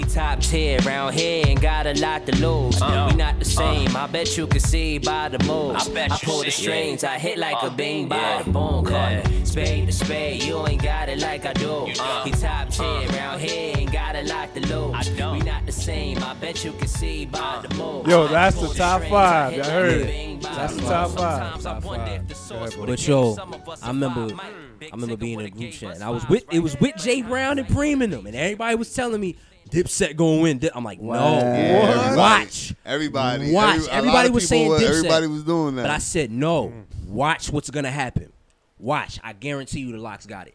He top tier round here and got a lot to lose. Uh, we not the uh. same. I bet you can see by the moves. I bet you pull the strings. yeah. I hit like Uh, a bing yeah. by the boom. Call Yeah. it spade to spade. You ain't got it like I do. Uh, he top tier uh. round here and got a lot to lose. I don't. We not the same. I bet you can see by the moves. Yo, that's the top strings. five. I hit I like heard it. That's the the top five. Top five. if the source But yo, gave some of us a I remember. I remember being in a group gave chat, and I was with it was with Jay Brown and Preem and them, and everybody was telling me Dipset gonna win. Dip- I'm like, no, Yeah, What? watch, Everybody, watch. every- everybody was saying were- Dipset, everybody was doing that. but I said no. Watch what's gonna happen. Watch, I guarantee you the LOX got it.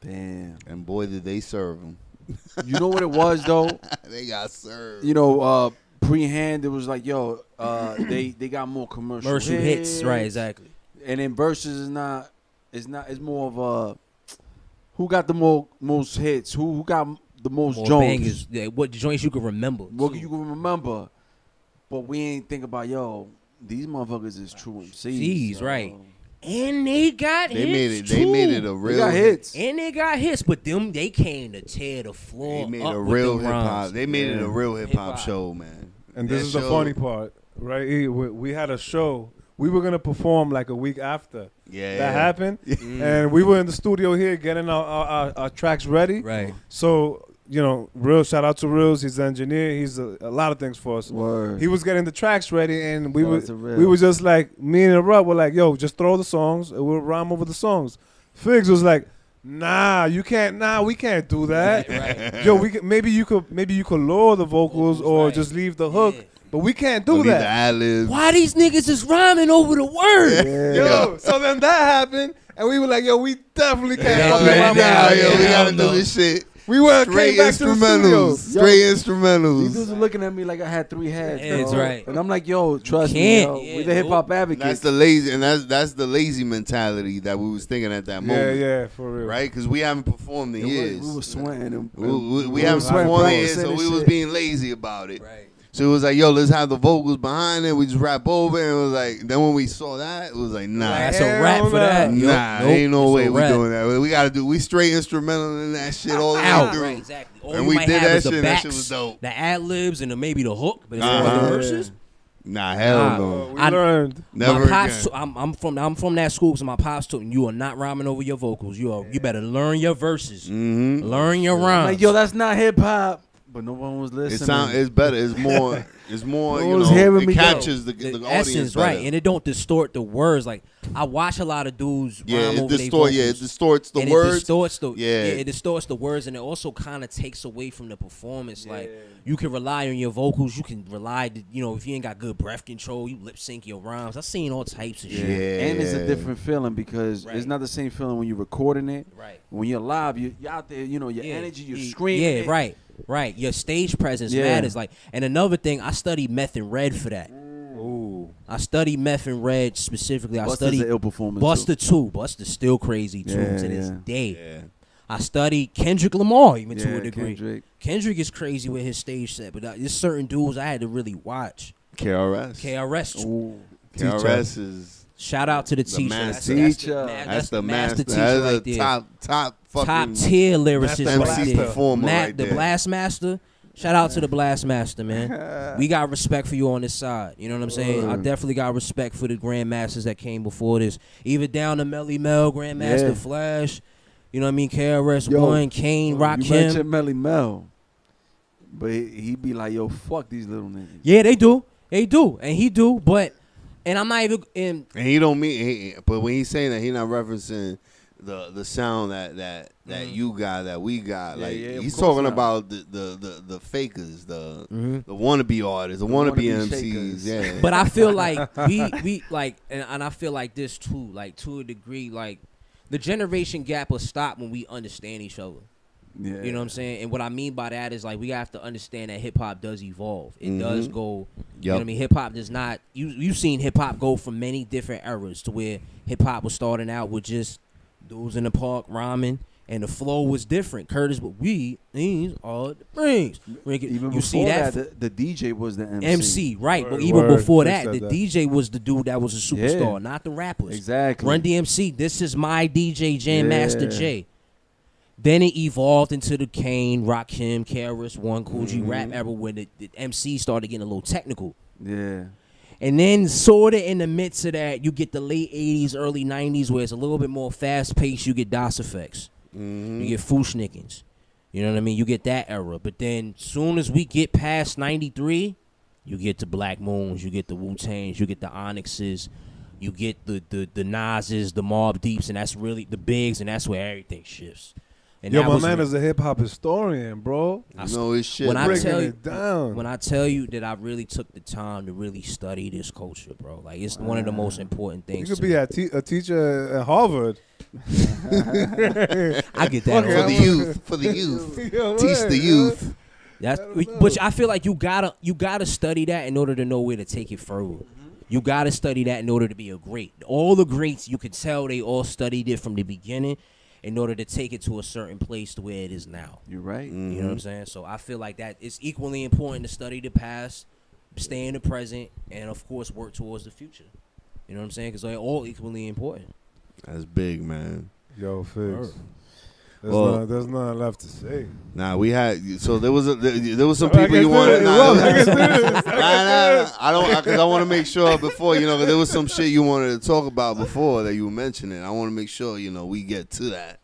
Damn. and boy, did they serve them. You know what it was though? they got served. You know, uh, pre-hand it was like, yo, uh, they they got more commercial, Commercial hits, right? Exactly. And then versus is not, it's not, it's more of a, who got the more most hits? Who who got the most More Jones? bangers. Yeah, what joints you can remember? What too. you can remember? But we ain't think about yo. These motherfuckers is true MCs. C's, yo. right. And they got they hits made it. They made it a They real. got hits. And they got hits, but them they came to tear the floor. They made up a real hip hop. They made it a real hip hop show, man. And That this is the funny part, right? We, we had a show. We were gonna perform like a week after Yeah, that yeah. happened, mm. and we were in the studio here getting our, our, our, our tracks ready. Right. So you know, real shout out to Reels. He's the engineer. He's a, a lot of things for us. Word. He was getting the tracks ready, and we were out to Real. we were just like me and Rob were like, "Yo, just throw the songs, and we'll rhyme over the songs." Figs was like, "Nah, you can't. Nah, we can't do that. Right. Yo, we could, maybe you could maybe you could lower the vocals, Vocals, or right. just leave the hook, Yeah. but we can't Or do leave that." The. Why these niggas is rhyming over the word? Yo, so then that happened, and we were like, "Yo, we definitely can't." Yeah, fucking right rhyme now, yo, that. we gotta do this shit. We went Straight came back to the studio. instrumentals. Straight These instrumentals. dudes are looking at me like I had three heads. Heads, bro. right. And I'm like, yo, trust me, Can't, yo. yeah, we the hip hop nope. advocates. That's the lazy, and that's that's the lazy mentality that we was thinking at that Yeah, moment, yeah, yeah, for real. right? Because we haven't performed in It was- years. we were sweating. And, We, we, we we haven't sweating performed in practicing years, so and we was shit. being lazy about it. Right. So it was like, yo, let's have the vocals behind it. We just rap over, it. and it was like, then when we saw that, it was like, nah, That's a rap for that. nah, Yup, nope, ain't no it's way we rap. doing that. We got to do, we straight instrumental in that shit all the way Out. through. Right, exactly. All And we did have that is the shit, and that shit was dope. The ad libs and the, maybe the hook, but as far Uh-huh. the verses, Nah, hell Nah. no. Uh, we I- learned. Never my pops. again. to- I'm, I'm from I'm from that school, so my pops told me you are not rhyming over your vocals. You are you better learn your verses, Mm-hmm. learn your rhymes. like, yo, that's not hip hop. But no one was It listening. sound it's better. It's more. It's more. No You know, hearing it me, yo. captures the, the, the, essence, better. right? And it don't distort the words. Like I watch a lot of dudes yeah, rhyme it over distort. their Yeah, it distorts the and words. It distorts the Yeah. it distorts the words, and it also kind of takes away from the performance. Like you can rely on your vocals, you can rely, to, you know, if you ain't got good breath control, you lip sync your rhymes. I've seen all types of Yeah. shit. And it's a different feeling because Right. it's not the same feeling when you're recording it. Right. When you're live, you, you're out there, you know, your Yeah, energy, you're yeah, screaming. Yeah, it. right, right. Your stage presence Yeah. matters. Like, and another thing, I studied Meth and Red for that. Ooh. I studied Meth and Red specifically. I Busta's studied an ill performance. Busta too. Busta's still crazy too Yeah, to this yeah. day. Yeah. I studied Kendrick Lamar even yeah, to a degree. Kendrick. Kendrick is crazy with his stage set, but uh, there's certain dudes I had to really watch. KRS. KRS. Ooh. KRS is Shout out to the, The teacher. master. That's, Teacher. the, that's, that's the master. teacher That's right the there. top top fucking Top tier lyricist Master right MC there. performer Matt, right the there. Blast Master. Shout out to the Blast Master, man. we got respect for you on this side. You know what I'm saying? I definitely got respect for the Grandmasters that came before this. Even down to Melle Mel, Grandmaster Yeah. Flash. You know what I mean? KRS Yo, One, Kane, You Rakim. mentioned Melle Mel. But he, he be like, yo, fuck these little niggas. Yeah, they do. They do, and he do. But and I'm not even. And And he don't mean, he, but when he's saying that, he not referencing the the sound that that that Mhm. you got, that we got. Yeah, like yeah, he's talking not. about the, the the the fakers, the Mhm. the wannabe artists, the, The wannabe, wannabe MCs. shakers. Yeah, but I feel like we we like, and, and I feel like this too. Like to a degree, like the generation gap will stop when we understand each other. Yeah. You know what I'm saying? And what I mean by that is like we have to understand that hip hop does evolve. It does Mhm. go. You know what I mean? Hip hop does not. You you've seen hip hop go from many different eras to where hip hop was starting out with just dudes in the park rhyming. And the flow was different. Curtis, but we these are the. Rick, Even you before see that, that, the, the DJ was the MC. MC, right? but even word. before that, the that. DJ was the dude that was a superstar, Yeah. not the rappers. Exactly. Run DMC, this is my DJ Jam Master Jay. Then it evolved into the Kane, Rakim, KRS, One Cool G Mm-hmm. rap era when the, the MC started getting a little technical. Yeah. And then sort of in the midst of that, you get the late 80s, early 90s where it's a little bit more fast paced. You get Das EFX. Mm-hmm. You get Fu-Schnickens. You know what I mean? You get that era. But then soon as we get past 93, you get the Black Moons, you get the Wu Tangs, you get the Onyxes, you get the, the, the Nas's, the Mobb Deeps, and that's really the bigs, and that's where everything shifts. And Yo, my man re- is a hip hop historian, bro. I You know his shit. when I tell you- it down. when I tell you that I really took the time to really study this culture, bro, like it's one of the most important things. you could to be me. a, te- a teacher at Harvard. I get that. Okay, for the youth, for the youth, Yo, teach man, the youth. That's I don't which I feel like you gotta you gotta study that in order to know where to take it further. Mm-hmm. You gotta study that in order to be a great. All the greats you can tell they all studied it from the beginning in order to take it to a certain place to where it is now. You're right. You know Mm-hmm. what I'm saying? So I feel like that it's equally important to study the past, stay in the present, and of course work towards the future. You know what I'm saying? Because they're all equally important. That's big, man. Yo, Figs. Word. There's, Well- not, there's nothing left to say. Nah, we had so there was a there, there was some people you wanted. it. Nah, Well, I do this. nah, nah, nah. I don't because I want to make sure before you know 'cause there was some shit you wanted to talk about before that you were mentioning. I want to make sure you know we get to that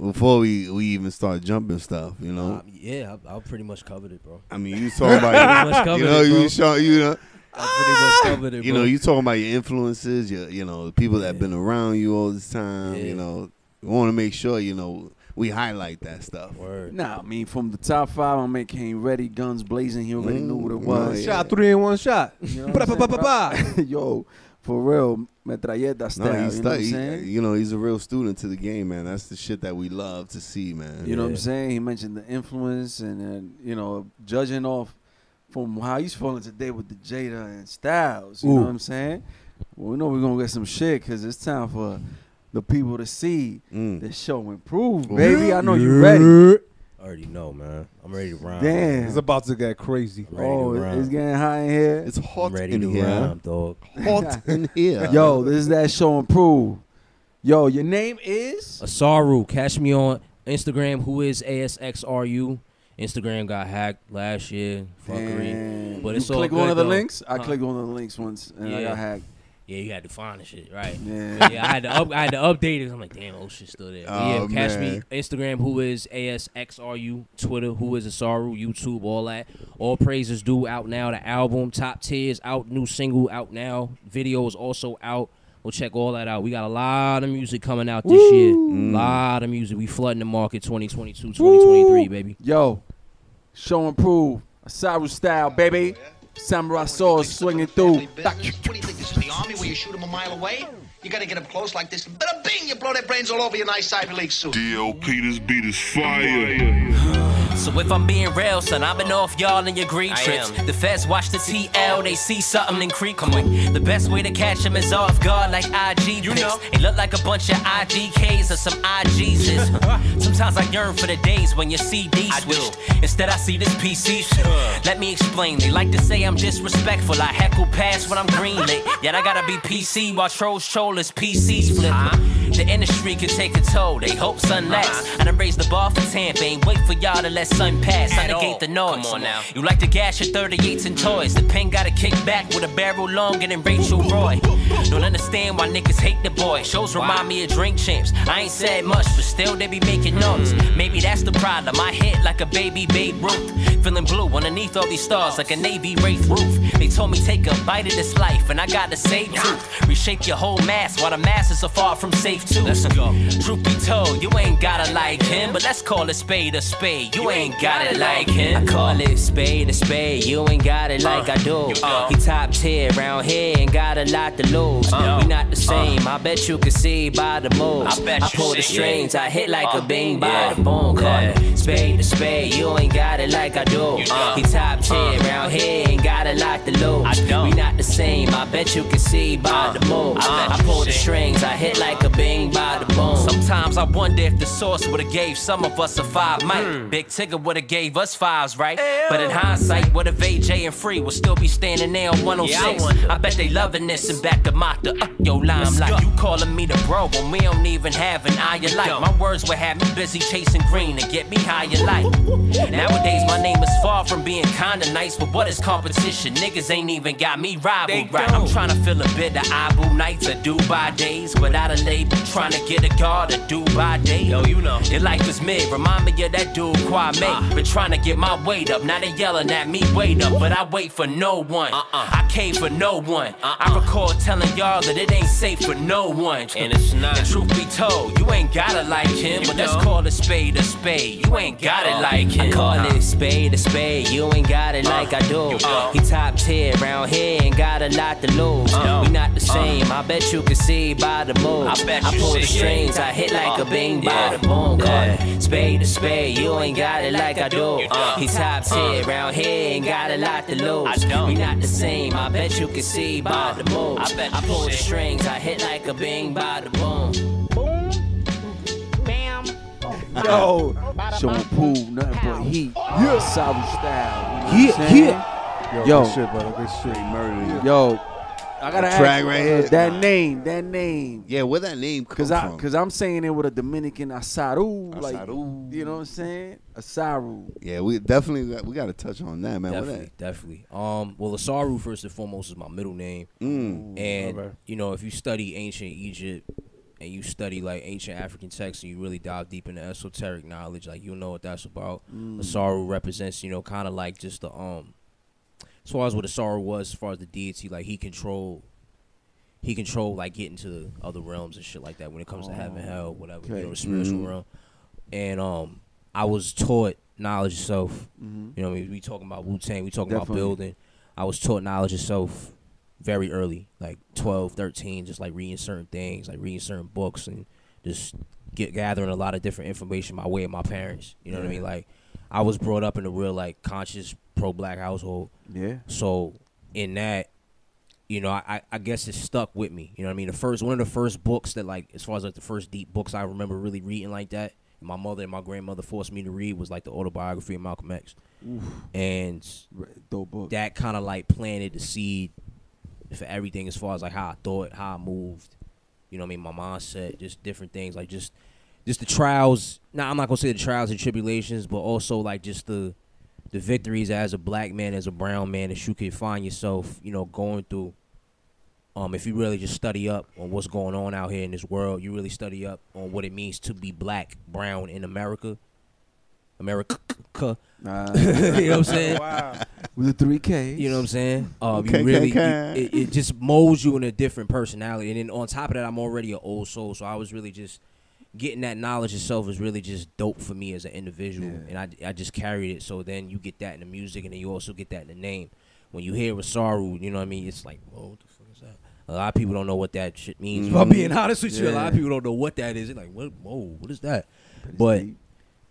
before we we even start jumping stuff. You know, Um, yeah, I, I pretty much covered it, bro. I mean, you talking Pretty about much you know it, you show you know I pretty much covered it, you bro. know you talking about your influences, your you know the people that have been around you all this time. Yeah. You know, we want to make sure you know we highlight that stuff. Word. Nah, I mean, from the top five, my man came ready, guns blazing. He already knew what it Mm, was. yeah. Shot three in one shot. You know Ba- ba- ba-. Yo, for real, metralleta style. No, he's you know what I'm stu- he- you know he's a real student to the game, man. That's the shit that we love to see, man. You know what I'm saying? He mentioned the influence and then, you know, judging off from how he's feeling today with the Jada and Styles. You Ooh. know what I'm saying? Well, we know we're going to get some shit because it's time for the people to see Mm. the show improve, baby. I know you ready. I already know, man. I'm ready to rhyme. Damn. It's about to get crazy. I'm ready to Oh, rhyme. it's getting hot in here. It's I'm hot ready in to here. rhyme, dog. Hot in here. Yo, this is that Show N Prove. Yo, your name is? Asaru, catch me on Instagram. Who is ASXRU? Instagram got hacked last year. Fuckery. Damn. But it's you all click one of the though. links? I Huh? clicked one of the links once and I got hacked. Yeah, you had to find the shit, right? Yeah. yeah, I had to up, I had to update it. I'm like, damn, oh shit's still there. But yeah, Oh, catch me. Instagram. Who is ASXRU? Twitter. Who is Asaru? YouTube. All that. All praises due out now. The album Top Tiers out. New single out now. Video is also out. We'll check all that out. We got a lot of music coming out this year. Mm. lot of music. We flooding the market 2022, 2023, baby. Yo, show and prove. Asaru style, baby. Samurai sword swinging through. What do you think this is the army where you shoot them a mile away? You gotta get up close like this. Bada bing! You blow their brains all over your nice Ivy League suit. DLP, this beat is fire. So if I'm being real, son, I've been off y'all and your green trips. The feds watch the TL, they see something and creep quick. The best way to catch them is off guard like IG you know. It look like a bunch of IGKs or some IGs. Sometimes I yearn for the days when your CD switch. Instead I see this PC shit. Let me explain. They like to say I'm disrespectful. I heckle past when I'm greenlit. Yet I gotta be PC while trolls troll PCs flip. The industry can take a toll. They hope sun lasts. Uh-huh. I done raised the bar for Tampa. Ain't wait for y'all to let sun pass. I negate the noise. Come on now. You like to gash your 38s and toys. The pen got to kick back with a barrel longer than Rachel Roy. Don't understand why niggas hate the boy. Shows remind me of drink champs. I ain't said much, but still they be making noise. Hmm. Maybe that's the problem. I hit like a baby Babe Ruth. Feeling blue underneath all these stars like a Navy Wraith roof. They told me take a bite of this life, and I got to save truth. Reshape your whole mass while the masses are so far from safe too. Let's go. Truth be told, you ain't gotta like him, but let's call a spade a spade. You ain't got it like him. I call it spade a spade. You ain't got it like uh, I do. Uh, he top tier round here and got a lot to lose. we not the uh. same. I bet you can see by the moves. I, bet I pull the strings. I hit like a uh, bing by the bone. Call it spade to spade. You ain't got it like I do. he top tier round here and got a lot to lose. We not the same. I bet you can see by the moves. I, pull the strings. I hit like a bing by the bone. Sometimes I wonder if the source would've gave some of us a five mic. Big Tigger would've gave us fives, right? But in hindsight, what if AJ and Free would still be standing there on 106? I bet they loving this and back to Mata. Uh, yo, limelight. You calling me the bro when we don't even have an eye of light. My words would have me busy chasing green and get me higher light. Nowadays, my name is far from being kinda nice, but what is competition? Niggas ain't even got me rivaled right. I'm trying to fill a bit of Abu nights or Dubai days without a label. Trying to get a guard to do by day. Yo, you know. Your life is mid. Remind me of that dude, Kwame. Uh. Been trying to get my weight up. Now they yelling at me, wait up. But I wait for no one. Uh-uh. I cave for no one. Uh-uh. I recall telling y'all that it ain't safe for no one. And it's not. And truth be told, you ain't gotta like him. You but know. let's call a spade a spade. You ain't got it like him. I call uh. it spade a spade. You ain't got it like I do. He top tier around here and got a lot to lose. We not the same. I bet you can see by the move. I bet I pull the strings, I hit like a bing by the boom. Call spade to spade, you ain't got it like I do. He top tier round here, ain't got a lot to lose. We not the same, I bet you can see by the move. I bet I pull the strings, I hit like a bing by the bone. boom. Bam. Yo, showing pool, nothing but heat. Yeah, Sabu style. You know yeah, yeah. Yo, Yo. good shit, brother. Good shit. Murder. Yo, I gotta ask track you, right uh, here. That name, that name. Yeah, where that name come Cause I, from? cause I'm saying it with a Dominican asaru, like Asaru. you know what I'm saying, asaru. yeah, we definitely got, we got to touch on that, man. What Definitely, definitely. Um, well, Asaru first and foremost is my middle name. Mm. and alright. you know, if you study ancient Egypt and you study like ancient African texts and you really dive deep into esoteric knowledge, like you know what that's about. Asaru represents, you know, kind of like just the um, as far as what Asaru was, as far as the deity, like he controlled. He controlled like getting to the other realms and shit like that when it comes to heaven, hell, whatever, you know, the spiritual realm. And um, I was taught knowledge of self. You know, what I mean, we talking about Wu Tang, we talking about building. I was taught knowledge of self very early, like 12, 13, just like reading certain things, like reading certain books and just get gathering a lot of different information my way of my parents. You know what I mean? Like I was brought up in a real like conscious pro black household. Yeah. So in that, you know, I, I guess it stuck with me. You know what I mean? The first one of the first books that like as far as like the first deep books I remember really reading like that, my mother and my grandmother forced me to read was like the autobiography of Malcolm X. And Dope book. that kind of like planted the seed for everything as far as like how I thought, how I moved. You know what I mean? My mindset, just different things, like just just the trials. Now I'm not gonna say the trials and tribulations, but also like just the the victories as a black man, as a brown man, that you could find yourself, you know, going through. Um, if you really just study up on what's going on out here in this world, you really study up on what it means to be black, brown in America. America. Nah, you know what I'm saying? Wow. with the three K. You know what I'm saying? Um, Okay, you really, okay, you- it, it just molds you in a different personality. And then on top of that, I'm already an old soul, so I was really just getting that knowledge itself is really just dope for me as an individual, and I, I just carried it. So then you get that in the music, and then you also get that in the name. When you hear Wasaru, you know what I mean? It's like, whoa, what the fuck is that? A lot of people don't know what that shit means. If I'm being honest with you, a lot of people don't know what that is. They're like, what? Whoa, what is that? But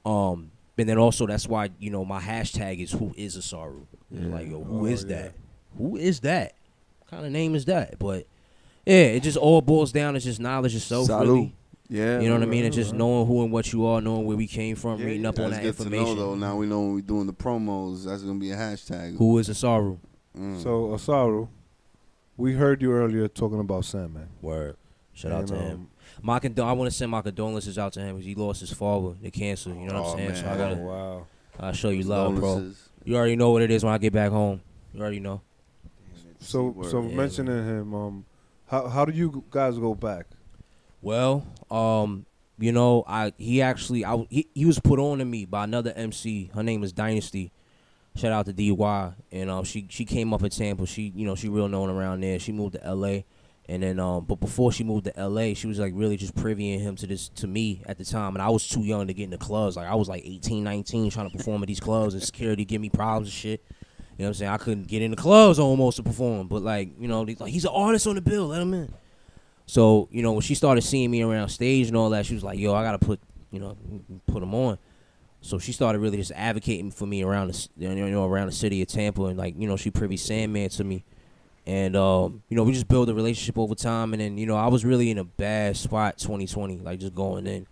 um, and then also that's why you know my hashtag is who is Asaru. Like, yo, who Oh, is yeah. that? Who is that? What kind of name is that? But yeah, it just all boils down to just knowledge of self. Salute. Really. Yeah. You know what I mean? And just knowing who and what you are, knowing where we came from, Yeah, reading up on that good to information. know, though. Now we know when we're doing the promos, that's gonna be a hashtag. Who is Asaru? Mm. So Asaru, we heard you earlier talking about Sandman. Word. Shout out And, to him. um, My condo- I want to send my condolences out to him because he lost his father to cancer. You know what Oh, I'm saying? So I gotta, Oh wow. I'll show you love, bro. You already know what it is when I get back home. You already know. So so Yeah, mentioning him, um, how how do you guys go back? Well, um, you know, I he actually I he, he was put on to me by another MC. Her name is Dynasty. Shout out to DY, and um, she she came up in Tampa. She you know she real known around there. She moved to L.A. And then, um, but before she moved to L.A., she was like really just privying him to this to me at the time, and I was too young to get in the clubs. Like I was like 18, 19, trying to perform at these clubs, and security give me problems and shit. You know what I'm saying? I couldn't get in the clubs almost to perform, but like you know, like he's an artist on the bill, let him in. So you know, when she started seeing me around stage and all that, she was like, "Yo, I gotta put you know put them on." So she started really just advocating for me around the you know around the city of Tampa, and like you know she privy Sandman to me, and um, you know we just built a relationship over time, and then you know I was really in a bad spot 2020, like just going in.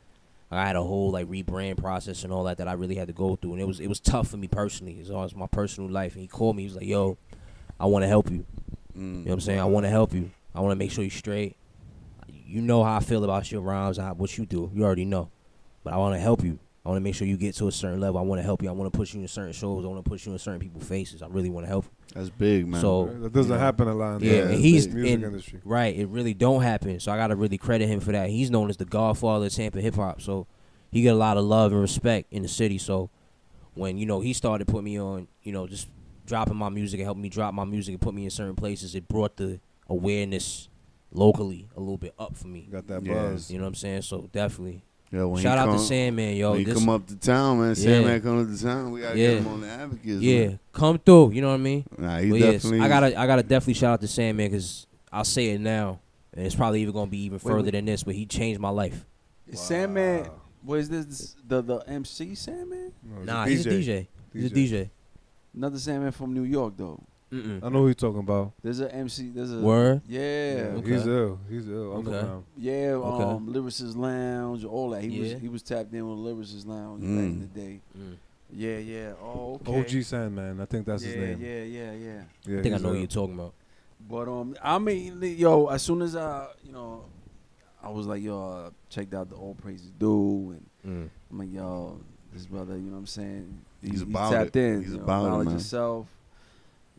I had a whole like rebrand process and all that that I really had to go through, and it was it was tough for me personally, as far as my personal life. And he called me, he was like, "Yo, I want to help you. You know what I'm saying? I want to help you. I want to make sure you're straight. You know how I feel about your rhymes, how, what you do. You already know. But I want to help you. I want to make sure you get to a certain level. I want to help you. I want to push you in certain shows. I want to push you in certain people's faces. I really want to help you. That's big, man. So That doesn't you know, happen a lot. in Yeah, and he's music in- industry. right. It really don't happen. So I gotta really credit him for that. He's known as the Godfather of Tampa hip hop. So he get a lot of love and respect in the city. So when you know he started putting me on, you know, just dropping my music and helping me drop my music and put me in certain places, it brought the awareness locally a little bit up for me. Got that Yeah. buzz. You know what I'm saying? So definitely. Yo, when Shout out come- to Sandman, yo. when he This- come up to town, man. Yeah. Sandman come up to town. We gotta Yeah. get him on the advocates. yeah, man. come through. You know what I mean? Nah, he But yes, definitely. I gotta, I gotta definitely shout out to Sandman because I'll say it now, and it's probably even gonna be even Wait, further wait. than this. But he changed my life. Is Sandman, was this the the MC Sandman? No, Nah, he's a DJ. He's a DJ. Another Sandman from New York though. Mm-mm. I know who you're talking about. There's a MC. There's a Word? Yeah, Okay. He's ill. He's ill. I'm Okay. around. yeah. Okay. Um, Lyricist Lounge, all that. He Yeah. was he was tapped in with Lyricist Lounge back Mm. in the day. Mm. Yeah, yeah. Oh, okay. OG Sandman. I think that's yeah, his name. yeah, yeah, yeah. Yeah, I think I know who you're talking about. But um, I mean, yo, as soon as I, you know, I was like, yo, uh, checked out the All Praises Due, and Mm. I'm like, yo, this brother, you know what I'm saying? He- He's about tapped it. in. He's you know, about it, knowledge man. yourself.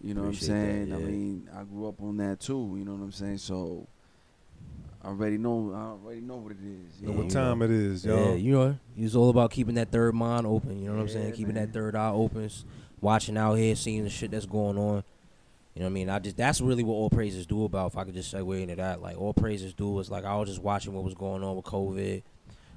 You know Appreciate what I'm that, saying? I mean, I grew up on that too. You know what I'm saying? So I already know. I already know what it is. Know Yeah, what you time it is, Yeah, you know, it's all about keeping that third mind open. You know what I'm saying? Keeping man. that third eye open, watching out here, seeing the shit that's going on. You know what I mean? I just that's really what All Praises Due about. If I could just segue into that, like All Praises Due was like I was just watching what was going on with COVID.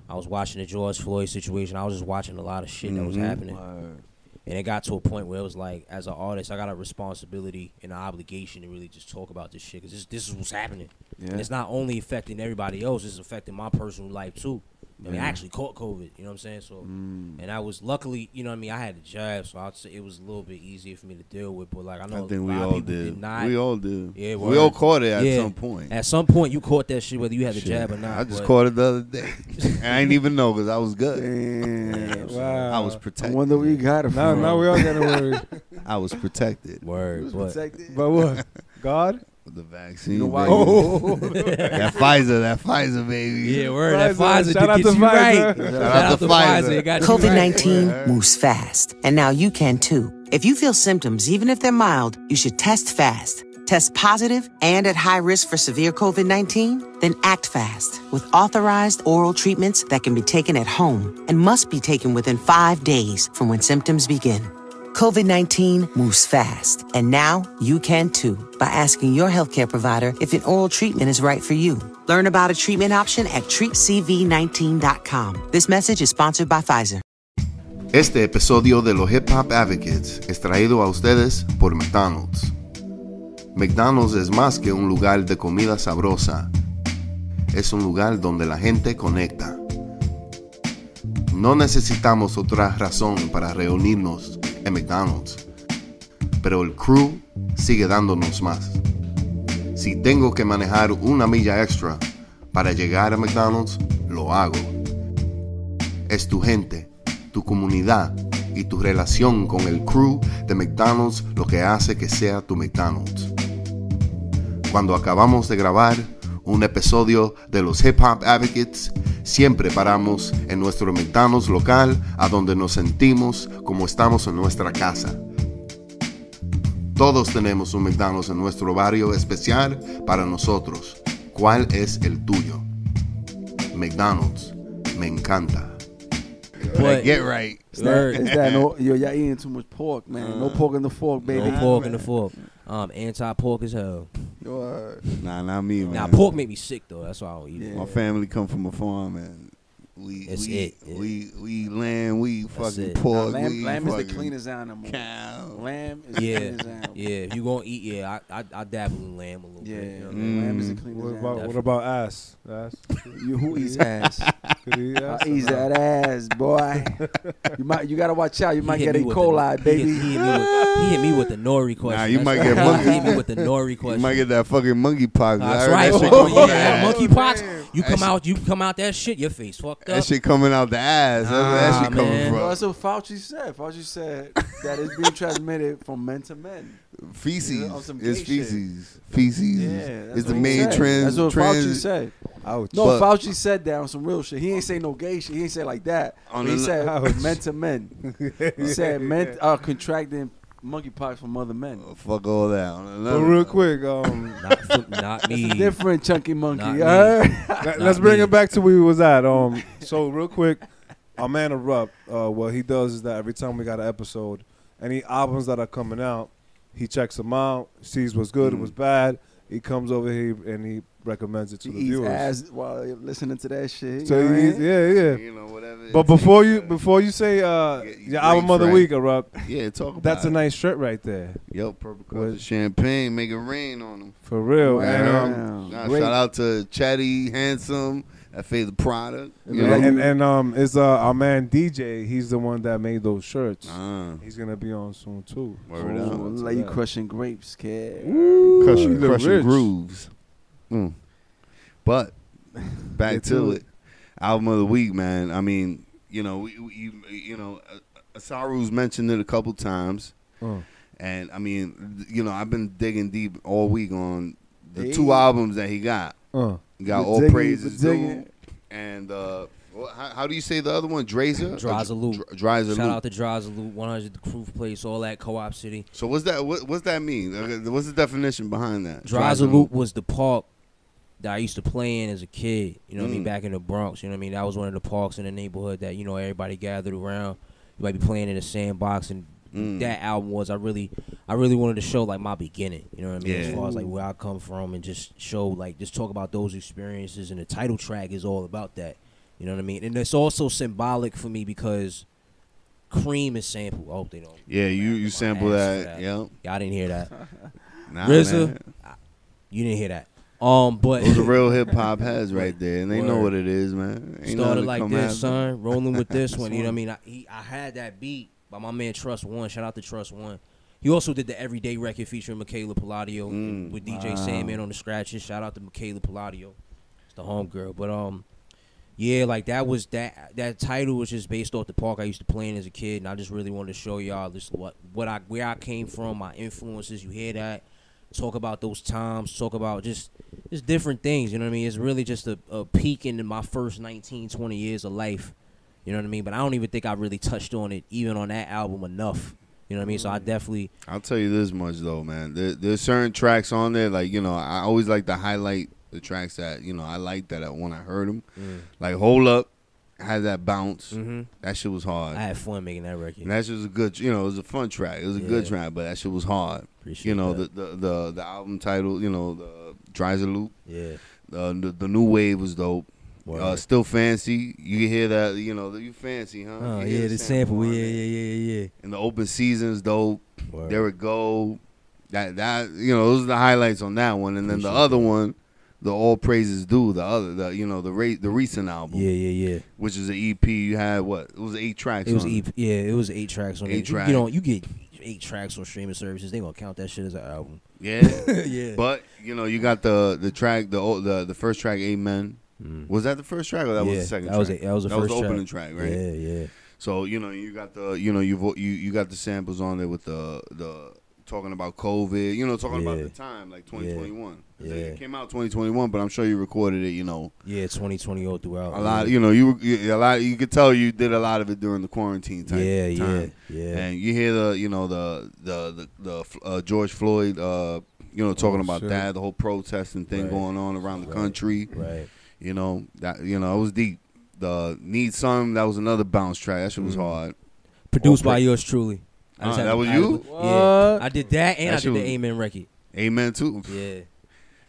I was watching the George Floyd situation. I was just watching a lot of shit that was Mhm. happening. Word. And it got to a point where it was like, as an artist, I got a responsibility and an obligation to really just talk about this shit because this, this is what's happening. Yeah. And it's not only affecting everybody else; it's affecting my personal life too. I mean, I actually caught COVID. You know what I'm saying? So, Mm. and I was luckily, you know, what I mean, I had a job, so I'd say it was a little bit easier for me to deal with. But like, I I know think a we lot of all people did. did not. we all did. Yeah, we all caught it at Yeah. some point. At some point, you caught that shit, whether you had the Shit. jab or not. I just but- caught it the other day. and I didn't even know because I was good. Damn. Wow. I was I protected. wonder where you got it Now, from. now we all getting worried. I was protected. Word, but protected. but what? God? With the vaccine. You know why? Oh, that Pfizer, that Pfizer, baby. yeah, word. That Pfizer. Pfizer Shout out gets to you right. Shout, Shout out out to to Pfizer. Pfizer. It got you COVID right. 19 moves fast, and now you can too. If you feel symptoms, even if they're mild, you should test fast. Test positive and at high risk for severe COVID 19? Then act fast with authorized oral treatments that can be taken at home and must be taken within five days from when symptoms begin. COVID 19 moves fast, and now you can too by asking your healthcare provider if an oral treatment is right for you. Learn about a treatment option at treatcv19.com. This message is sponsored by Pfizer. Este episodio de los Hip Hop Advocates es traído a ustedes por McDonald's. McDonald's es más que un lugar de comida sabrosa. Es un lugar donde la gente conecta. No necesitamos otra razón para reunirnos en McDonald's, pero el crew sigue dándonos más. Si tengo que manejar una milla extra para llegar a McDonald's, lo hago. Es tu gente, tu comunidad y tu relación con el crew de McDonald's lo que hace que sea tu McDonald's. Cuando acabamos de grabar un episodio de los Hip Hop Advocates, siempre paramos en nuestro McDonald's local a donde nos sentimos como estamos en nuestra casa. Todos tenemos un McDonald's en nuestro barrio especial para nosotros. ¿Cuál es el tuyo? McDonald's. Me encanta. But- Get right. Word. Is that no? Yo, y'all eating too much pork, man. No pork in the fork, baby. No pork in the fork. Um, anti pork as hell. Nah, not me, man. Now pork make me sick though. That's why I don't eat it. My family come from a farm, and we It's we it, yeah. we we lamb, we That's fucking it. pork, Nah, lamb, we lamb is the cleanest animal. cow. Lamb is the cleanest animal. yeah. If you gonna eat, yeah, I I, I dabble in lamb a little Yeah, bit. You know what I yeah, mean? lamb is the Mm. cleanest What animal. what about ass? Ass. You who eats ass? Could he eat I eat that ass, boy. you might you gotta watch out. You He might get me E. coli, the, baby. He hit, he, hit me with, he hit me with the nori question. Nah, you That's might get monkey- He hit me with the nori question. You might get that fucking monkey pox. That's right. That shit, coming yeah, out- monkey pox. You come out, you come out that shit. Your face fucked up. that shit coming out the ass. That's where that Nah, shit coming man. from. Well, that's what Fauci said. Fauci said that it's being transmitted from men to men. feces. Yeah, on some it's gay shit. feces. Feces Yeah, is, that's is the what he main said. trans. That's what trans, Fauci said. Ouch. No, But- Fauci said that on some real shit. He ain't say no gay shit. He ain't say like that. On he the- said Ouch. men to men. He said men are contracting monkeypox from other men. Oh, fuck all that. But real quick, um, not, for- not me. Different chunky monkey. Not you me. heard? let, Not us bring me. it back to where we was at. Um, so real quick, our man Erupt, uh, what he does is that every time we got an episode, any albums that are coming out, he checks them out, sees what's good, Mm. what's bad. He comes over here and he recommends it to He the eats viewers. ass while you're listening to that shit. So you know he what I eats, mean? yeah, yeah. You know, whatever. But before you uh, before you say uh, get- your album of the right. week, Erupt, yeah, talk about that's a nice shirt right there, Yo, purple What- cups of champagne, make it rain on them. for real. And um, Nah, shout out to Chatty Handsome, that favorite product. You know? and, and um, is uh, our man DJ. He's the one that made those shirts. Ah, He's gonna be on soon too. Word Oh, up. Shout like you crushing grapes, kid. crushing, crushing rich. grooves. Mm. But back to, to it. Album of the week, man. I mean, you know, we, we you, you know, uh, Asaru's mentioned it a couple times, Uh. and I mean, you know, I've been digging deep all week on the Hey. two albums that he got. Uh, He got Been all digging, praises been due, and uh, wha- how, how do you say the other one? Drazer, Drazalu. Dr- Drazalu. Shout out to Drazalu, 100 the Proof Place, all that Co-op City. So what's that? What, what's that mean? Uh, What's the definition behind that? Drazalu was the park that I used to play in as a kid. You know what I mean? Mm. Back in the Bronx. You know what I mean? That was one of the parks in the neighborhood that you know everybody gathered around. You might be playing in a sandbox, and Mm. that album was I really, I really wanted to show like my beginning. You know what I mean? As far as like where I come from, and just show like just talk about those experiences. And the title track is all about that. You know what I mean? And it's also symbolic for me because Cream is sampled. I hope they don't. Yeah, you you sample ass for that. Yep. Y'all didn't hear that. Nah, RZA, man. You didn't hear that. Um, but Those are real hip hop heads right there, and they know what it is, man. Ain't started like this, son. Rolling with this one. You know what I mean? I, he, I had that beat by my man Trust One. Shout out to Trust One. He also did the Everyday record featuring Michaela Palladio Mm. with DJ Sandman on the scratches. Shout out to Michaela Palladio. It's the homegirl. But um, yeah, like that was that that title was just based off the park I used to play in as a kid, and I just really wanted to show y'all this what what I where I came from, my influences. You hear that? Talk about those times. Talk about just just different things. You know what I mean? It's really just a, a peek into my first 19, 20 years of life. You know what I mean? But I don't even think I really touched on it even on that album enough. You know what I mean? So I definitely I'll tell you this much though, man. There, there's certain tracks on there, like you know, I always like to highlight the tracks that you know I like that I, when I heard them. Like Hold Up had that bounce. Mhm. That shit was hard. I had fun making that record. And that shit was a good, you know, it was a fun track. It was a good track, but that shit was hard. Appreciate you know, that. the, the the the album title, you know, the Dreiser Loop. Yeah. Uh, the the new wave was dope. Uh, still fancy. You can hear that, you know, you fancy, huh? Oh You yeah, the sample. on Yeah, yeah, yeah, yeah. And the open seasons dope. Word. There it go. That that you know those are the highlights on that one, and then the other that. one, the all praises due. The other, the you know the rate the recent album, Yeah, yeah, yeah. which is an EP. You had what? It was eight tracks. It was EP, yeah, it was eight tracks on Eight it. You track. get you get eight tracks on streaming services. They gonna count that shit as an album. Yeah, Yeah. But you know you got the the track the the the first track Amen. Was that the first track or that was Mm. The second? that was track? a- that was the that was first the opening track, right? Yeah, yeah. So you know you got the you know you vo- you you got the samples on there with the the talking about COVID. You know talking about the time like 2021. Yeah. It came out 2021, but I'm sure you recorded it. You know Yeah, 2020 all throughout. a lot. You know you, you a lot. You could tell you did a lot of it during the quarantine time. Yeah, yeah, time. yeah. And you hear the you know the the the, the uh, George Floyd. Uh, you know talking Oh, about shit. that the whole protesting thing Right. going on around the country. Right. You know that you know it was deep. The need some that was another bounce track. That shit was hard. Produced by yours truly. I Uh, had that to- was I you? to- Yeah, I did that and That I shit did the Amen record. Amen too. Yeah.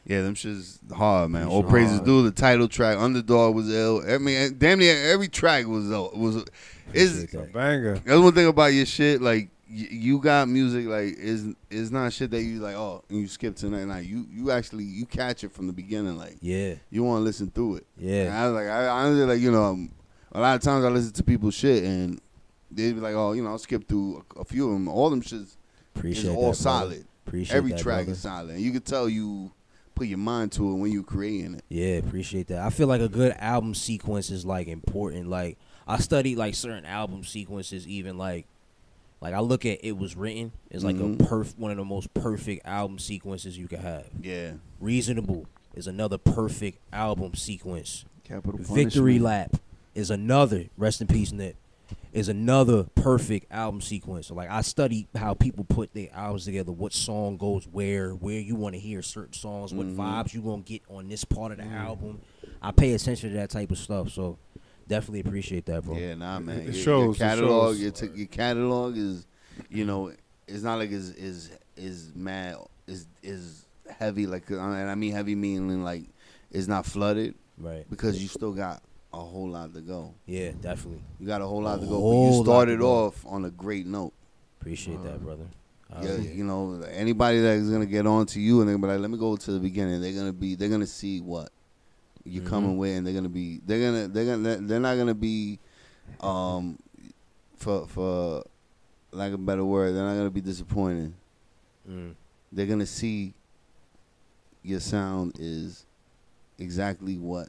Yeah, them shit's hard, man. Them All shit praises hard. due. The title track, Underdog, was ill. I mean, damn near every track was ill. Was is Appreciate that. Banger. that's one thing about your shit. Like y- you got music. Like is is not shit that you like. Oh, and you skip to night. Like you you actually you catch it from the beginning. Like Yeah, you want to listen through it. And yeah, I was like, I honestly like you know, um, a lot of times I listen to people's shit and they'd be like, oh, you know, I'll skip through a, a few of them. All them shits appreciate is that. all brother. solid. Appreciate Every that, track brother. is solid. And you can tell you put your mind to it when you're creating it. Yeah, appreciate that. I feel like a good album sequence is like important. Like I studied like certain album sequences, even like like I look at it was written is like Mhm. a perf one of the most perfect album sequences you could have. Yeah. Reasonable is another perfect album sequence. Capital Victory punishment. Lap is another. Rest in peace, Nip. Is another perfect album sequence. So like I study how people put their albums together, what song goes where, where you want to hear certain songs, what Mhm. vibes you gonna get on this part of the album. I pay attention to that type of stuff. So definitely appreciate that, bro. Yeah, nah, man. It Your- shows, Your it catalog, shows. your, t- your catalog is, you know, it's not like is is is mad is is heavy like, uh, and I mean heavy meaning like it's not flooded Right. because you still got a whole lot to go. Yeah, definitely. You got a whole lot A to go, but you started off on a great note. Appreciate that, brother. Yeah, you know, anybody that is gonna get on to you and they're gonna be like, let me go to the beginning. They're gonna be, they're gonna see what you're Mhm. coming with, and they're gonna be, they're gonna, they're gonna, they're not gonna be, um, for for lack of a better word, they're not gonna be disappointed. Mm, They're gonna see your sound is exactly what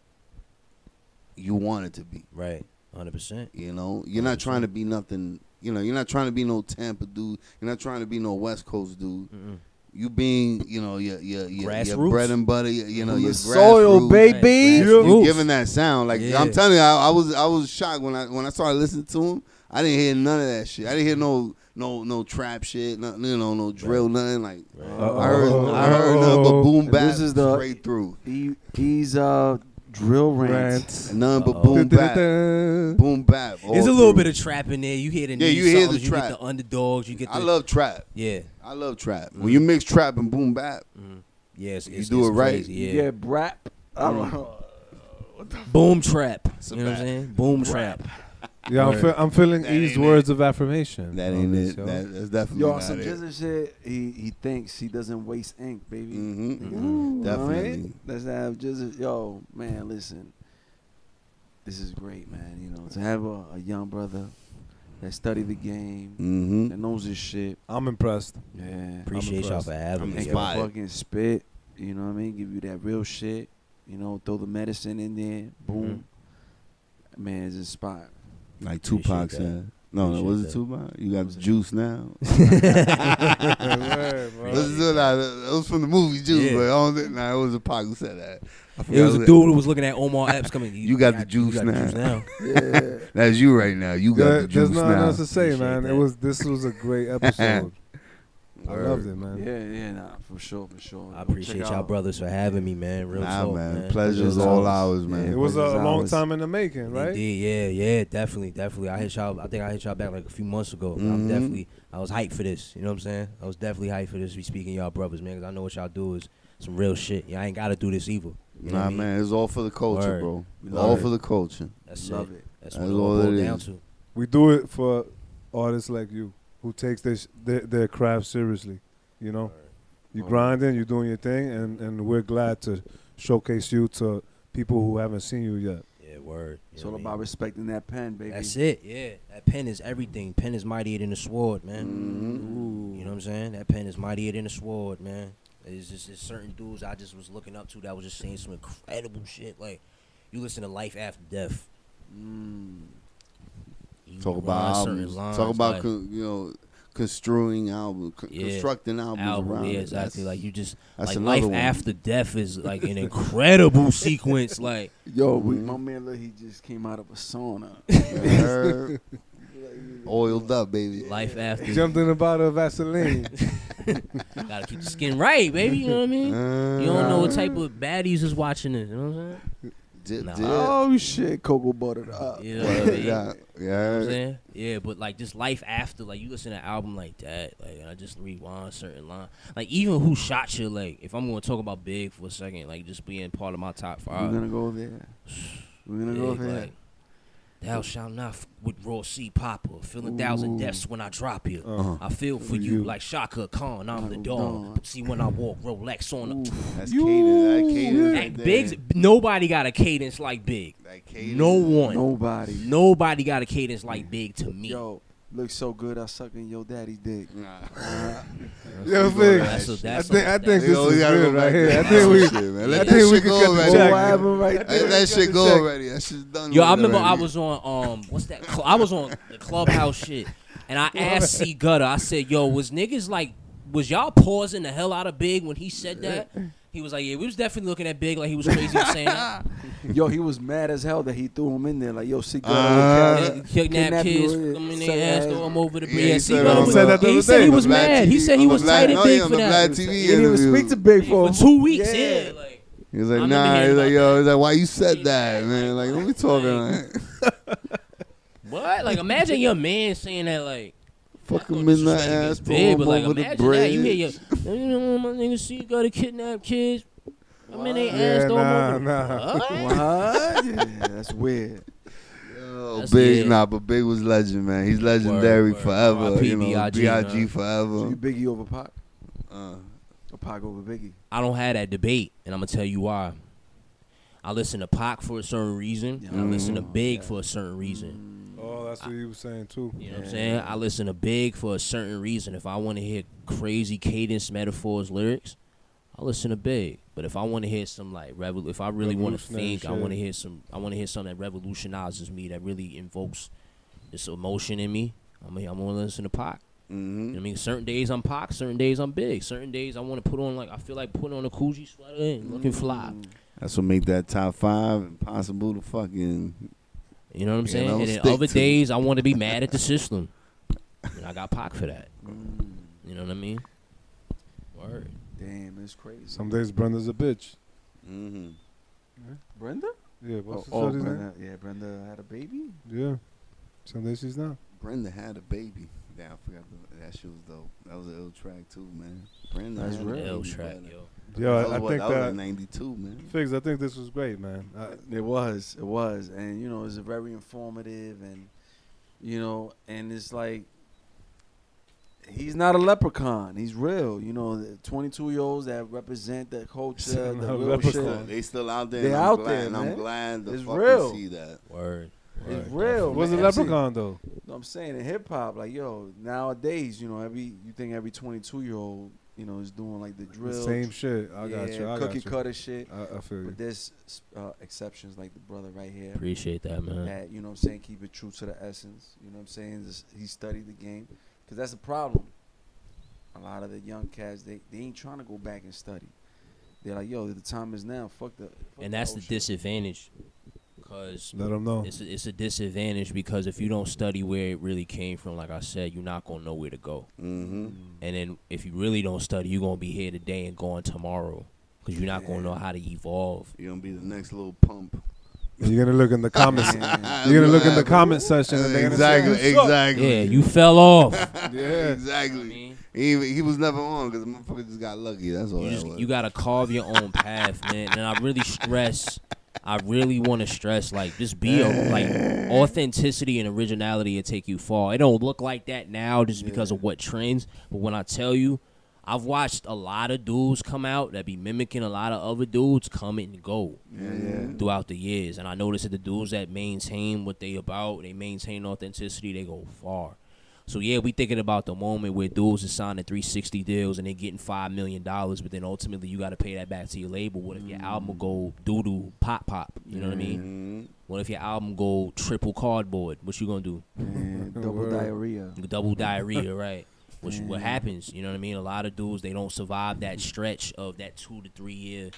you want it to be. right. Hundred percent. You know, you're not trying to be nothing. You know, you're not trying to be no Tampa dude. You're not trying to be no West Coast dude. Mm-mm. You being, you know, your your your, your bread and butter. You, you know, From your the soil, grassroots. baby. Right, You grassroots. giving that sound like Yeah. I'm telling you, I, I was I was shocked when I when I started listening to him. I didn't hear none of that shit. I didn't hear no no no trap shit. nothing, you know, no drill, nothing like. Uh-oh. I heard I heard nothing but boom And bap this is the- straight through. He, he's uh drill rants. Rants. And but boom bap, boom bap. There's a little bit of trap in there. You hear the Yeah, new you hear the songs, you trap. get the underdogs, you get the I love trap. yeah, I love trap. When mm-hmm. you mix trap and boom bap, mm-hmm. yeah. You do it's it right. crazy, You Yeah, brap. I don't know. boom trap. You know what I'm saying? Boom trap. Yeah, I'm, fe- I'm feeling That E's ain't words of affirmation. that on ain't this, it. yo. That, that's definitely Yo, not some it. Jizzle shit. He he thinks he doesn't waste ink, baby. hmm You know what I Definitely. mean? Let's have Jizzle. Yo, man, listen. This is great, man. You know, to have a, a young brother that studied the game, hmm that knows his shit. I'm impressed. Yeah. Appreciate y'all impressed. for having I'm me. and yo. inspired. fucking spit. You know what I mean? Give you that real shit. You know, throw the medicine in there. Boom. Man, it's inspired. Like Appreciate Tupac that. said. No, no, Appreciate was it that. Tupac? You got the juice now. Word, bro. Listen to that. That was from the movie Juice, Yeah. but I don't think, nah, it was a Pac who said that. I It forgot was a who- dude who was looking at Omar Epps coming. You got the juice you got now. juice now. Yeah. That's you right now. You got There- the there's nothing now. else to say, Appreciate man. that. It was this was a great episode. I Word. loved it, man. yeah, yeah, nah, for sure, for sure. I appreciate y'all out- brothers for having me, man. Real Nah, talk, man. man. Pleasure's Pleasure's all ours. ours, man. Yeah. It was a Pleasure's long time in the making, right? Indeed, yeah, yeah, definitely, definitely. I hit y'all. I think I hit y'all back like a few months ago. I'm Mhm. definitely, I was hyped for this. You know what I'm saying? I was definitely hyped for this. We speaking y'all brothers, man, because I know what y'all do is some real shit. Y'all ain't got to do this either. You know what Nah, I mean? man. It's all for the culture, Word. bro. We All love for the culture. That's Love it. it. That's That's what it all all it down is. to. We do it for artists like you who takes their their, their craft seriously. You know, you Word. grinding, you're doing your thing, and and we're glad to showcase you to people who haven't seen you yet. Yeah, word. You It's all what I mean? about respecting that pen, baby. That's it. Yeah, that pen is everything. Pen is mightier than the sword, man. Mhm. You know what I'm saying? That pen is mightier than the sword, man. It's just it's certain dudes I just was looking up to that was just saying some incredible shit. Like you listen to Life After Death. Mm. You Talk run about albums. lines, Talk about like, con- you know construing albums, con- Yeah. constructing albums album. around. Yeah, it. exactly. That's- like you just that's like another Life one. After Death is like an incredible sequence. Like Yo, we, Mhm. my man, look, he just came out of a sauna. Heard. Oiled up, baby. Life After. Jumped in a bottle of Vaseline. Gotta keep the skin right, baby. You know what I mean? Uh, You don't know what type of baddies is watching this. You know what I'm saying? Dip, Nah. dip. Oh shit, cocoa buttered up. You know what I mean? yeah, You know what I'm yeah. saying? Yeah, but like just life after, like you listen to an album like that, like I just rewind certain line. Like even who shot you, like if I'm gonna talk about Big for a second, like just being part of my top five. We're gonna go there. We're gonna go Big, there. like, Thou shalt not f- with raw C popper, feeling thousand deaths when I drop you. Uh-huh. I feel for you, You. like Chaka Khan, I'm the dog. dawn. dawn. See when I walk Rolex on the That's cadence. That cadence. That right. Big's nobody got a cadence like Big. That cadence. No one. Nobody. Nobody got a cadence like Big to me. Yo, looks so good. I sucking your daddy's dick. Nah. Yo, Big. That's a- I that's think a- I think that's- this Yo, we is gotta good go right back here. to I that think we. shit, man. Let I that think we shit could go cut the already. check. What happened right Let that shit go check. already. That shit's done. Yo, I remember I already. was on um what's that? Cl- I was on the clubhouse shit, and I asked C Gutter. I said, "Yo, was niggas like, was y'all pausing the hell out of Big when he said that?" He was like, "Yeah, we was definitely looking at Big like he was crazy for saying that." Yo, he was mad as hell that he threw him in there. Like, yo, see, girl, Uh, Yeah, Kidnap kids, come in their ass, throw him over the Yeah, bridge. he C said Gutter on said that the he said he was the Black mad. He said he was the tight at Big for that. Black He TV didn't even speak to Big for, For two weeks, Yeah. yeah. like, He was like, I remember nah. He's like, yo, he's like, why you said that, man? Like, what we talking like? what? Like, imagine your man saying that, like. Fucking No in the ass against pull Big, him but like over the imagine that you hear your, you know, my nigga see you got to kidnap kids. I mean, they Yeah, ass throw 'em nah, over. nah. What? What? Yeah, that's weird. Yo, That's- Big, yeah. nah, but Big was legend, man. He's legendary word. forever. R.I.P. You know, B.I.G., B.I.G. man. So forever. you Biggie over Pac? Uh, Or Pac over Biggie? I don't have that debate, and I'm gonna tell you why. I listen to Pac for a certain reason, and I listen to Big for a certain reason. That's what he was saying too. You know what I'm saying? I listen to Big for a certain reason. If I want to hear crazy cadence, metaphors, lyrics, I listen to Big. But if I want to hear some like revol, if I really want to Revolutionary think, I want to hear some, I want to hear something that revolutionizes me, that really invokes this emotion in me. I'm gonna, I'm gonna listen to Pac. Mm-hmm. You know. I mean, certain days I'm Pac, certain days I'm Big, certain days I want to put on like I feel like putting on a Coogi sweater and looking fly. That's what make that top five impossible to fucking. You know what I'm saying? don't and then other to- days I want to be mad at the system, and I got Pac for that. You know what I mean? Word. Damn, it's crazy. Some days Brenda's a bitch. Mm-hmm. Brenda? Yeah, Oh, what's oh, the shorty's Brenda. Yeah, Brenda had a baby. Yeah. Some days she's not. Brenda had a baby. Damn, I forgot the, that shit was dope. That was an ill track too, man. Brenda That's a real. L track, yo. Yo, that was I, I what, think that was that. '92, man. Figs, I think this was great, man. I, It was, it was, and you know, it's very informative, and you know, and it's like he's not a leprechaun. He's real. You know, the 22 year olds that represent that culture, the real leprechaun. shit. They still out there. They and I'm out glad, there, and I'm glad to It's fucking real. see that. Word. It's Word. real. was a man. MC. leprechaun though. You know what I'm saying in hip hop, like yo, nowadays, you know, every you think every 22 year old, you know, is doing like the The drill, same shit. I got you. I cookie got you. cutter shit. I, I feel you. But there's uh, exceptions like the brother right here. Appreciate that, man. that you know what I'm saying keep it true to the essence. You know what I'm saying? Just, he studied the game because that's a problem. A lot of the young cats they, they ain't trying to go back and study. They're like, yo, the time is now. Fuck the. Fuck And that's the old shit. disadvantage, because Let them know. it's a, it's a disadvantage because if you don't study where it really came from, like I said, you're not gonna know where to go. Mm-hmm. And then if you really don't study, you're gonna be here today and gone tomorrow, because you're not gonna know how to evolve. You're gonna be the next little pump. You're gonna look in the comments. Man. you're gonna look in the comment section. And exactly, say, exactly. Yeah, you fell off. Yeah. exactly. I mean, He, even- he was never on because the motherfucker just got lucky. That's all you that just was. you gotta carve your own path, man. And I really stress, I really want to stress like just be a like authenticity and originality will take you far. It don't look like that now just because of what trends, but when I tell you. I've watched a lot of dudes come out that be mimicking a lot of other dudes come and go throughout the years, and I noticed that the dudes that maintain what they about, they maintain authenticity, they go far. So yeah, we thinking about the moment where dudes are signing 360 deals and they're getting five million dollars, but then ultimately you got to pay that back to your label. What if your mm-hmm. album go doo doo pop pop? You know what I mean? Mm-hmm. What if your album go triple cardboard? What you gonna do? Man, mm-hmm. double diarrhea. Double diarrhea, right? Which what happens? You know what I mean? A lot of dudes they don't survive that stretch of that two to three year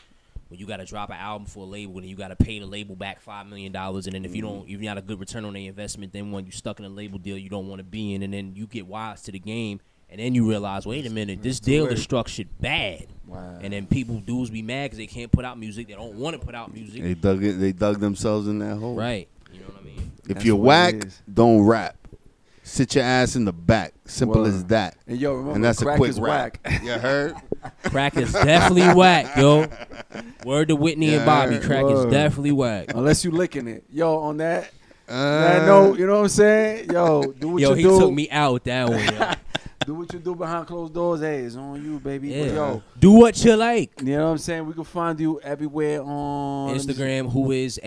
when you got to drop an album for a label and you got to pay the label back five million dollars, and then if you don't, if you're not a good return on the investment, then when you're stuck in a label deal you don't want to be in, and then you get wise to the game And then you realize, wait a minute, this deal is structured bad. Wow. And then people dudes be mad because they can't put out music. They don't want to put out music. They dug it. They dug themselves in that hole. Right. You know what I mean? If That's you're whack, don't rap. Sit your ass in the back. Simple Word. as that. And yo, remember, and that's a crack quick is rap. whack. You heard? Crack is definitely whack, yo. Word to Whitney and Bobby. Yeah, Crack is definitely whack. Unless you licking it. Yo, on that, Uh, that note, you know what I'm saying? Yo, do what Yo, you do. Yo, he took me out with that one. yo. Do what you do behind closed doors. Hey, it's on you, baby. But Yeah. yo, Do what you like. you know what I'm saying? We can find you everywhere on Instagram, who is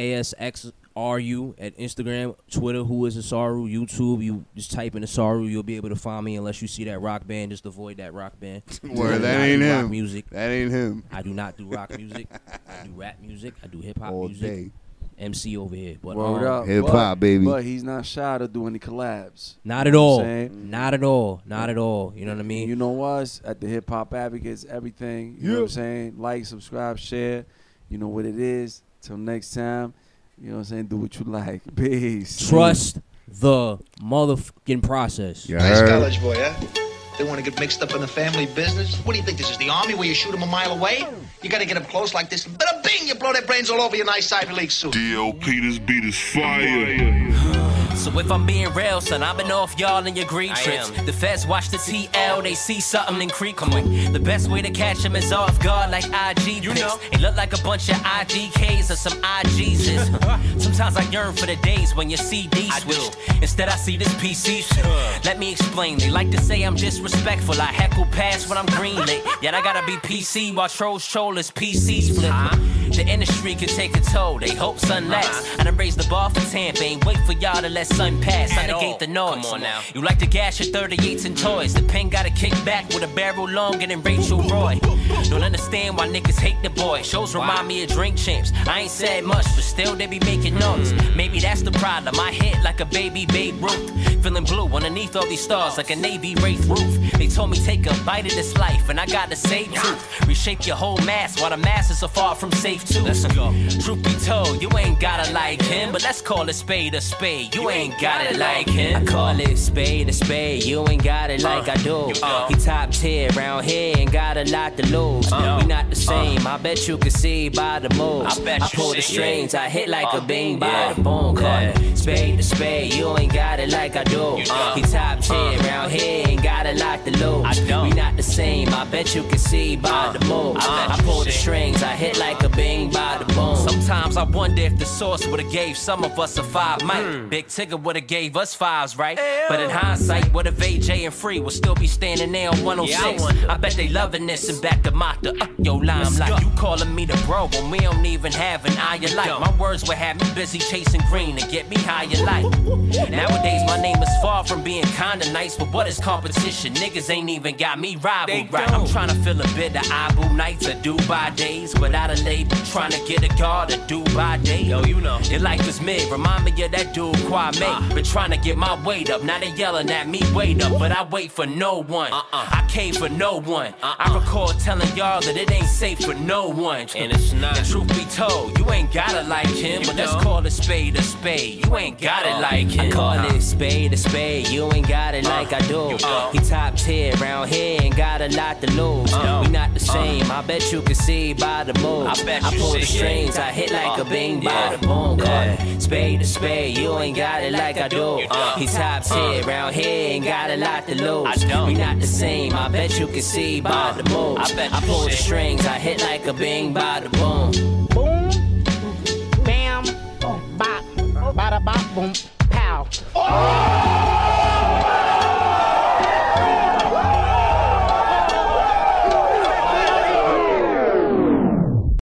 ASXRU at Instagram, Twitter, who is Asaru, YouTube. You just type in Asaru, you'll be able to find me unless you see that rock band. Just avoid that rock band. Word, that not ain't do rock him. Music. That ain't him. I do not do rock music. I do rap music. I do hip hop All music. day. MC over here, but Word um, up. Hip hop, baby. But he's not shy to do any collabs. not at all. what I'm? Not at all. Not at all. You know what I mean? you know us at the Hip Hop Advocates, everything. You know what I'm saying? Like, subscribe, share. You know what it is. Till next time. You know what I'm saying? Do what you like. Peace. Trust the motherfucking process. You Nice college boy, huh? They want to get mixed up in the family business. What do you think this is, the army where you shoot them a mile away? You got to get them close like this. Bada bing, you blow their brains all over your nice Ivy League suit. DLP, this beat is fire. So if I'm being real, son, I've been off y'all and your greed trips. The feds watch the TL, they see something in creep. On. The best way to catch them is off guard like IG you know. It look like a bunch of IGKs or some IGs. Sometimes I yearn for the days when your CD switched. Instead I see this PC shit. Let me explain. They like to say I'm disrespectful. I heckle past when I'm greenlit. Yet I gotta be PC while trolls troll is PC split. The industry can take a toll. They hope sun uh-huh. lasts. I done raised the bar for Tampa. Ain't wait for y'all to let sun pass. I negate the noise. Come on now. You like to gas your 38s and toys. The pen got a kick back with a barrel longer than Rachel Roy. Don't understand why niggas hate the boy. Shows remind me of drink champs. I ain't said much, but still they be making noise. Mm. Maybe that's the problem. I hit like a baby Babe Ruth. Feeling blue underneath all these stars like a Navy Wraith roof. They told me take a bite of this life, and I got to say truth. Reshape your whole mass while the mass is so far from safe too. Let's go. Truth be told, you ain't gotta like him, but let's call a spade a spade. You ain't got it like him. I call it spade a spade. You ain't got it uh, like I do. Uh, he top tier round here and got a lot to lose. Uh, we not the same. I bet you can see by the moves. I, bet I pull the strings. I hit like a bing by the boom. Call it spade to spade. You ain't got it like I do. He top tier round here and got a lot to lose. We not the same. I bet you can see by the moves. I, pull the strings. I hit like a by the boom. Sometimes I wonder if the source would've gave some of us a five mic. Big Tigger would've gave us fives, right? But in hindsight, what if AJ and Free would still be standing there on 106? I bet they loving this and back to Mata. Uh, yo, limelight. You calling me the bro when we don't even have an eye of light. My words would have me busy chasing green to get me higher life. Nowadays, my name is far from being kinda nice, but what is competition? Niggas ain't even got me rival right. I'm trying to fill a bit of Abu nights or Dubai days without a label. Trying to get a guard to Dubai day. Yo, you know. Your life is mid. Remind me of that dude Kwame. Ah. Been trying to get my weight up. Now they yelling at me, wait up. But I wait for no one. Uh-uh. I cave for no one. I uh-uh. recall telling y'all that it ain't safe for no one. And it's not. And truth be told, you ain't gotta like him. But let's call a spade a spade. You ain't got it uh-uh. like him. I call uh-huh. it spade a spade. You ain't got it uh, like I do. He top tier round here and got a lot to lose. We not the uh. same. I bet you can see by the moves. I, bet I pull the strings. I hit like a bing by the boom. Call it spade to spade. You ain't got it like I do. He top uh. tier round here ain't got a lot to lose. We not the same. I bet you can see by uh. the moves. I, bet I pull the strings. I hit like a bing by the boom. Boom, bam, bop, bada bop, boom, pow. Oh!